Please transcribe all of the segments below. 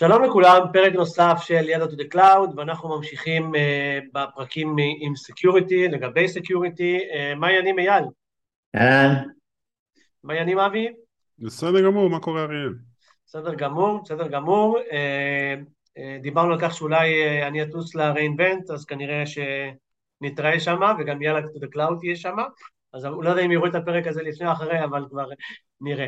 שלום לכולם, פרק נוסף של יאללה to the cloud, ואנחנו ממשיכים אה, בפרקים עם security, לגבי security. אה, מה העניינים אייל? אהלן. מה העניינים אבי? בסדר גמור, מה קורה אריאל? בסדר גמור, בסדר גמור. אה, אה, דיברנו על כך שאולי uh, אני אטוס ל re:Invent, אז כנראה שנתראה שם, וגם יאללה to the cloud תהיה שם. אז לא יודע אם יראו את הפרק הזה לפני או אחרי, אבל כבר נראה.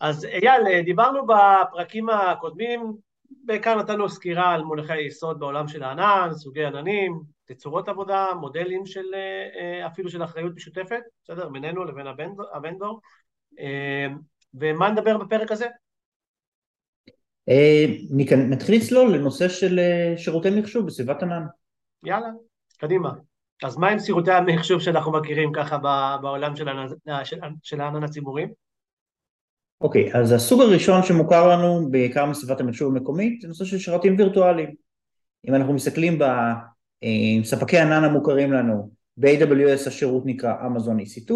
אז אייל, דיברנו בפרקים הקודמים בעיקר נתנו סקירה על מונחי היסוד בעולם של הענן, סוגי עננים, תצורות עבודה, מודלים של אה, אפילו של אחריות משותפת, בסדר? בינינו לבין הוונדור. אה, ומה נדבר בפרק הזה? אה, נתחיל לצלול לנושא של שירותי מחשוב בסביבת ענן. יאללה, קדימה. אז מה עם שירותי המחשוב שאנחנו מכירים ככה בעולם של הענן הציבורי? אוקיי, אז הסוג הראשון שמוכר לנו בעיקר מסביבת המחשוב המקומית זה נושא של שרתים וירטואליים. אם אנחנו מסתכלים בספקי ענן המוכרים לנו, ב-AWS השירות נקרא Amazon EC2,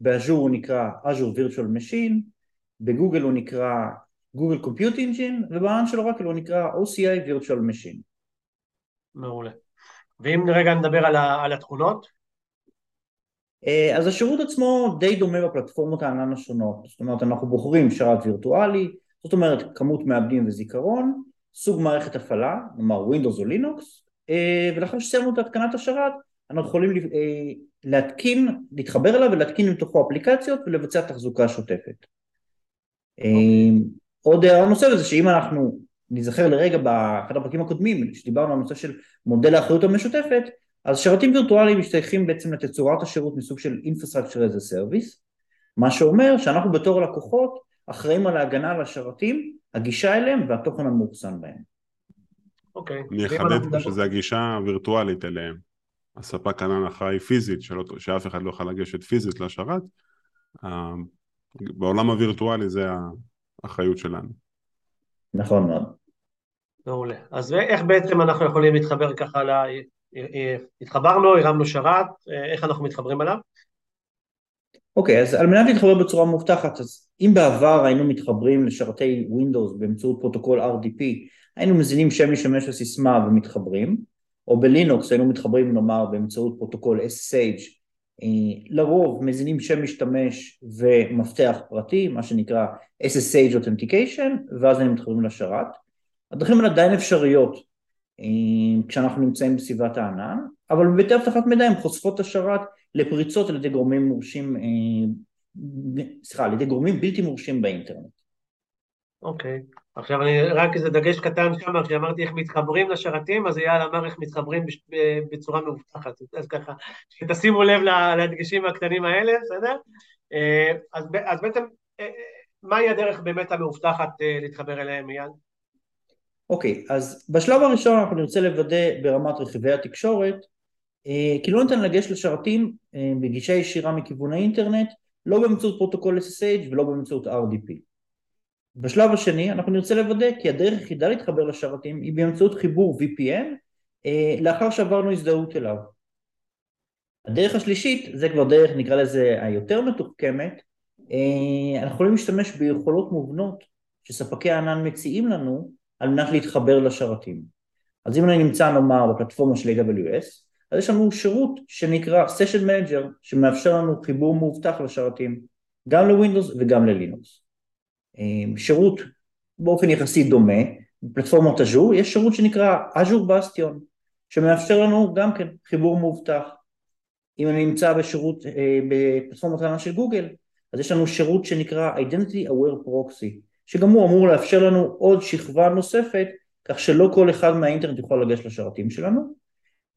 באז'ור הוא נקרא Azure Virtual Machine, בגוגל הוא נקרא Google Compute Engine, ובענן של אורקל הוא נקרא OCI Virtual Machine. מעולה. ואם רגע נדבר על, על התכונות? אה, אז השירות עצמו די דומה בפלטפורמות הענן השונות, זאת אומרת אנחנו בוחרים שרת וירטואלי, זאת אומרת כמות מעבדים וזיכרון, סוג מערכת הפעלה, נאמר Windows או Linux, אה, ולאחר שסיימנו את התקנת השרת אנחנו יכולים אה, להתקין, להתחבר אליו ולהתקין מתוכו אפליקציות ולבצע תחזוקה שוטפת. Okay. אוקיי. עוד הערה נוספת זה שאם אנחנו נזכר לרגע באחד הפרקים הקודמים שדיברנו על נושא של מודל האחריות המשותפת אז שרתים וירטואליים משתייכים בעצם לתצורת השירות מסוג של Infrastructure as a Service, מה שאומר שאנחנו בתור לקוחות אחראים על ההגנה על השרתים, הגישה אליהם והתוכן המאוחסן בהם. אוקיי. אני אחדד פה שזה הגישה הווירטואלית אליהם. הספק ענן אחראי פיזית, שלא, שאף אחד לא יוכל לגשת פיזית לשרת. בעולם הווירטואלי זה האחריות שלנו. נכון מאוד. מעולה. אז איך בעצם אנחנו יכולים להתחבר ככה התחברנו, הרמנו שרת, איך אנחנו מתחברים אליו? אוקיי, okay, אז על מנת להתחבר בצורה מובטחת, אז אם בעבר היינו מתחברים לשרתי Windows באמצעות פרוטוקול RDP, היינו מזינים שם משתמש וסיסמה ומתחברים, או בלינוקס היינו מתחברים נאמר באמצעות פרוטוקול SSH, אה, לרוב מזינים שם משתמש ומפתח פרטי, מה שנקרא SSH Authentication, ואז היינו מתחברים לשרת. הדרכים האלה עדיין אפשריות כשאנחנו נמצאים בסביבת הענן, אבל בהיבטי אבטחת מידע הן חושפות השרת לפריצות על ידי גורמים מורשים, אה, סליחה, על ידי גורמים בלתי מורשים באינטרנט. אוקיי, okay. עכשיו אני רק איזה דגש קטן שם, כשאמרתי איך מתחברים לשרתים, אז אייל אמר איך מתחברים בצורה מאובטחת, אז ככה, שתשימו לב לדגשים הקטנים האלה, בסדר? אה, אז, אז בעצם, אה, מהי הדרך באמת המאובטחת להתחבר אליהם, אייל? אוקיי, אז בשלב הראשון אנחנו נרצה לוודא ברמת רכיבי התקשורת אה, כי לא ניתן לגשת לשרתים אה, בגישה ישירה מכיוון האינטרנט לא באמצעות פרוטוקול SSH ולא באמצעות RDP. בשלב השני אנחנו נרצה לוודא כי הדרך היחידה להתחבר לשרתים היא באמצעות חיבור VPN אה, לאחר שעברנו הזדהות אליו. הדרך השלישית זה כבר דרך נקרא לזה היותר מתוחכמת אנחנו יכולים להשתמש ביכולות מובנות שספקי הענן מציעים לנו על מנת להתחבר לשרתים. אז אם אני נמצא נאמר בפלטפורמה של AWS, אז יש לנו שירות שנקרא Session Manager שמאפשר לנו חיבור מאובטח לשרתים גם לווינדוס וגם ללינוקס. אה, שירות באופן יחסי דומה, בפלטפורמת אג'ור יש שירות שנקרא אג'ור בסטיון שמאפשר לנו גם כן חיבור מאובטח. אם אני נמצא בשירות, אה, בפלטפורמת הענן של גוגל, אז יש לנו שירות שנקרא Identity Aware Proxy שגם הוא אמור לאפשר לנו עוד שכבה נוספת כך שלא כל אחד מהאינטרנט יכול לגשת לשרתים שלנו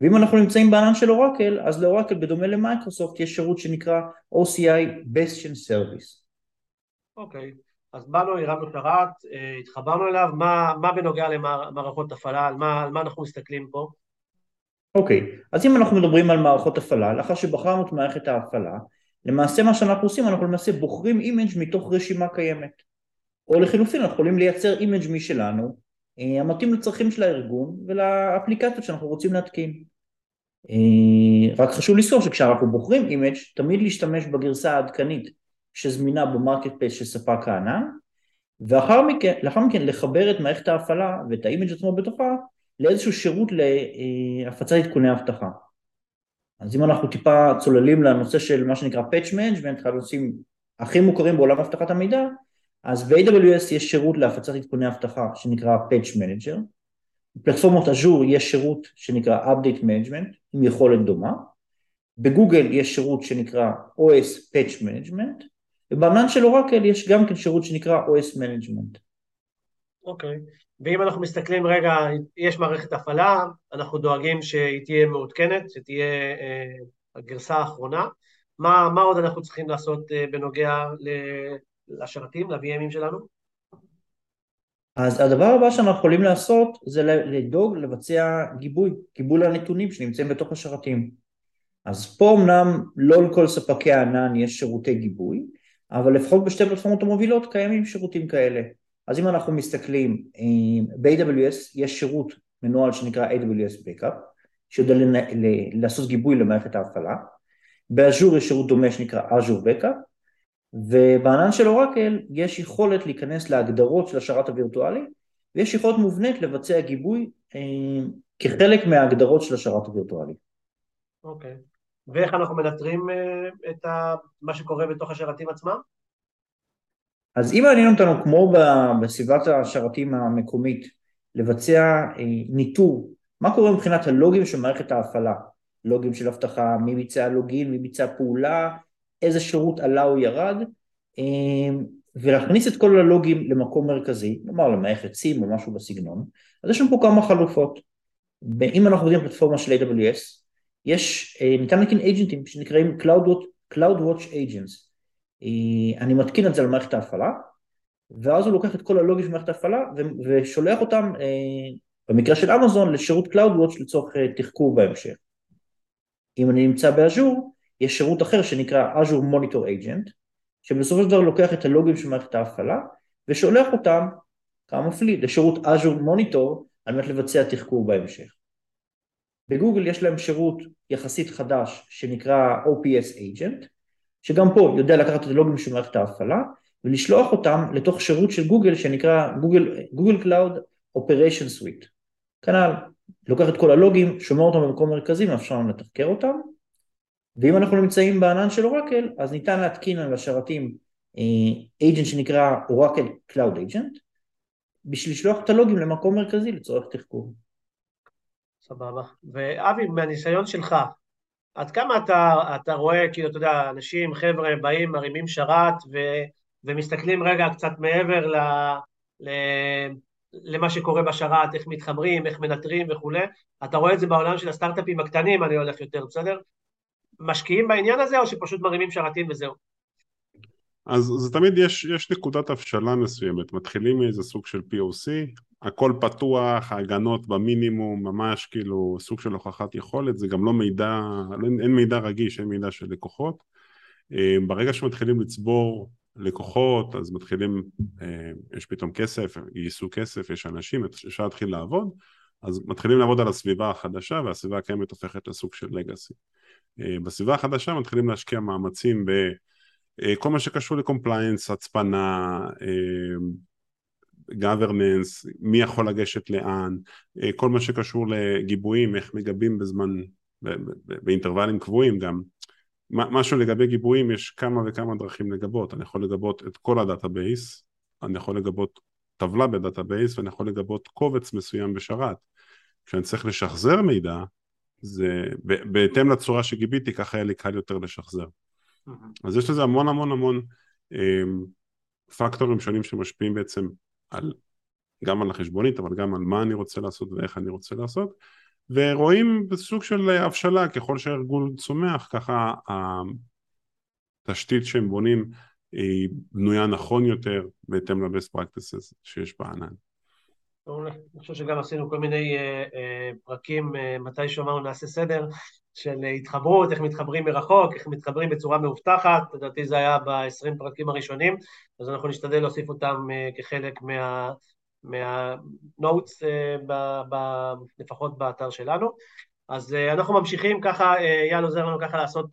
ואם אנחנו נמצאים בענן של אורקל אז לאורקל בדומה למייקרוסופט יש שירות שנקרא OCI Bastion Service. אוקיי, okay. אז באנו, הרמנו שרת, אה, התחברנו אליו, מה, מה בנוגע למערכות הפעלה, על מה, על מה אנחנו מסתכלים פה? אוקיי, okay. אז אם אנחנו מדברים על מערכות הפעלה, לאחר שבחרנו את מערכת ההפעלה, למעשה מה שאנחנו עושים, אנחנו למעשה בוחרים image מתוך רשימה קיימת. או לחילופין אנחנו יכולים לייצר image משלנו אה, המתאים לצרכים של הארגון ולאפליקציות שאנחנו רוצים להתקין. אה, רק חשוב לזכור שכשאנחנו בוחרים image תמיד להשתמש בגרסה העדכנית שזמינה ב marketplace של ספק הענן ואחר מכן, מכן לחבר את מערכת ההפעלה ואת ה image עצמו בתוכה לאיזשהו שירות להפצת עדכוני אבטחה. אז אם אנחנו טיפה צוללים לנושא של מה שנקרא Patch Management, אחד הנושאים הכי מוכרים בעולם אבטחת המידע, אז ב-AWS יש שירות להפצת עדכוני אבטחה שנקרא Patch Manager, בפלטפורמות אג'ור יש שירות שנקרא Update Management עם יכולת דומה, בגוגל יש שירות שנקרא OS Patch Management, ובענן של אורקל יש גם כן שירות שנקרא OS Management. אוקיי, okay. ואם אנחנו מסתכלים רגע, יש מערכת הפעלה, אנחנו דואגים שהיא תהיה מעודכנת, שתהיה אה, הגרסה האחרונה. מה, מה עוד אנחנו צריכים לעשות אה, בנוגע לשרתים, ל-VMים שלנו? אז הדבר הבא שאנחנו יכולים לעשות זה לדאוג לבצע גיבוי, גיבוי לנתונים שנמצאים בתוך השרתים. אז פה אמנם לא לכל ספקי הענן יש שירותי גיבוי, אבל לפחות בשתי פלטפורמות המובילות קיימים שירותים כאלה. אז אם אנחנו מסתכלים, ב-AWS יש שירות מנוהל שנקרא AWS Backup, שיודע לעשות גיבוי למערכת ההפעלה, באז'ור יש שירות דומה שנקרא Azure Backup, ובענן של אורקל יש יכולת להיכנס להגדרות של השרת הווירטואלי, ויש יכולת מובנית לבצע גיבוי אה, כחלק מההגדרות של השרת הווירטואלי. אוקיי. Okay. ואיך אנחנו מנטרים אה, את מה שקורה בתוך השרתים עצמם? אז אם מעניין אותנו, כמו בסביבת השרתים המקומית, לבצע אה, ניטור, מה קורה מבחינת הלוגים של מערכת ההפעלה? לוגים של אבטחה, מי ביצע לוגין, מי ביצע פעולה, איזה שירות עלה או ירד, אה, ולהכניס את כל הלוגים למקום מרכזי, נאמר למערכת סים או משהו בסגנון, אז יש לנו פה כמה חלופות. אם אנחנו עובדים בפלטפורמה של AWS, יש, אה, ניתן להתקין אייג'נטים שנקראים Cloud Watch Agents. אה, אני מתקין את זה על מערכת ההפעלה, ואז הוא לוקח את כל הלוגים של מערכת ההפעלה ושולח אותם, אה, במקרה של אמזון, לשירות Cloud Watch לצורך תחקור בהמשך. אם אני נמצא באז'ור, יש שירות אחר שנקרא Azure Monitor Agent, שבסופו של דבר לוקח את הלוגים של מערכת ההפעלה ושולח אותם, כמה מפליא, לשירות Azure Monitor על מנת לבצע תחקור בהמשך. בגוגל יש להם שירות יחסית חדש שנקרא OPS Agent, שגם פה יודע לקחת את הלוגים של מערכת ההפעלה ולשלוח אותם לתוך שירות של גוגל שנקרא גוגל, גוגל Cloud Operation Suite. כנ"ל, לוקח את כל הלוגים, שומר אותם במקום מרכזי, מאפשר לנו לתחקר אותם, ואם אנחנו נמצאים בענן של אורקל, אז ניתן להתקין על השרתים אה, שנקרא אורקל Cloud Agent, בשביל לשלוח את הלוגים למקום מרכזי לצורך תחקור. סבבה. ואבי, מהניסיון שלך, עד כמה אתה, אתה רואה, כאילו, אתה יודע, אנשים, חבר'ה, באים, מרימים שרת, ו, ומסתכלים רגע קצת מעבר ל, ל, למה שקורה בשרת, איך מתחברים, איך מנטרים וכולי, אתה רואה את זה בעולם של הסטארט-אפים הקטנים, אני הולך יותר, בסדר? משקיעים בעניין הזה, או שפשוט מרימים שרתים וזהו? אז זה תמיד יש, יש נקודת הבשלה מסוימת, מתחילים מאיזה סוג של POC, הכל פתוח, ההגנות במינימום, ממש כאילו סוג של הוכחת יכולת, זה גם לא מידע, אין, אין מידע רגיש, אין מידע של לקוחות. אה, ברגע שמתחילים לצבור לקוחות, אז מתחילים, אה, יש פתאום כסף, גייסו כסף, יש אנשים, אפשר להתחיל לעבוד, אז מתחילים לעבוד על הסביבה החדשה, והסביבה הקיימת הופכת לסוג של legacy. אה, בסביבה החדשה מתחילים להשקיע מאמצים ב... כל מה שקשור ל compliance, הצפנה, governance, מי יכול לגשת לאן, אה, כל מה שקשור לגיבויים, איך מגבים בזמן, באינטרוולים קבועים גם. משהו לגבי גיבויים, יש כמה וכמה דרכים לגבות, אני יכול לגבות את כל ה database, אני יכול לגבות טבלה ב database ואני יכול לגבות קובץ מסוים בשרת. כשאני צריך לשחזר מידע, זה בהתאם לצורה שגיביתי, ככה היה לי קל יותר לשחזר. אז יש לזה המון המון המון אה, פקטורים שונים שמשפיעים בעצם על, גם על החשבונית, אבל גם על מה אני רוצה לעשות ואיך אני רוצה לעשות, ורואים בסוג של הבשלה, ככל שהארגון צומח, ככה התשתית שהם בונים היא בנויה נכון יותר בהתאם ל-best practices שיש בענן. אני חושב שגם עשינו כל מיני uh, uh, פרקים, uh, מתי שאמרנו נעשה סדר, של התחברות, איך מתחברים מרחוק, איך מתחברים בצורה מאובטחת, לדעתי זה היה ב-20 פרקים הראשונים, אז אנחנו נשתדל להוסיף אותם כחלק מה... מהנוטס, לפחות באתר שלנו. אז אנחנו ממשיכים ככה, אייל עוזר לנו ככה לעשות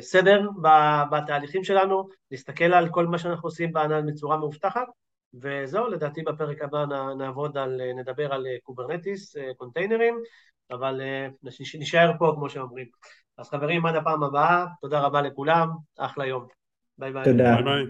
סדר בתהליכים שלנו, להסתכל על כל מה שאנחנו עושים בענן בצורה מאובטחת, וזהו, לדעתי בפרק הבא נעבוד על, נדבר על Kubernetes, קונטיינרים, אבל נשאר פה כמו שאומרים. אז חברים, עד הפעם הבאה, תודה רבה לכולם, אחלה יום. ביי ביי. תודה. ביי ביי.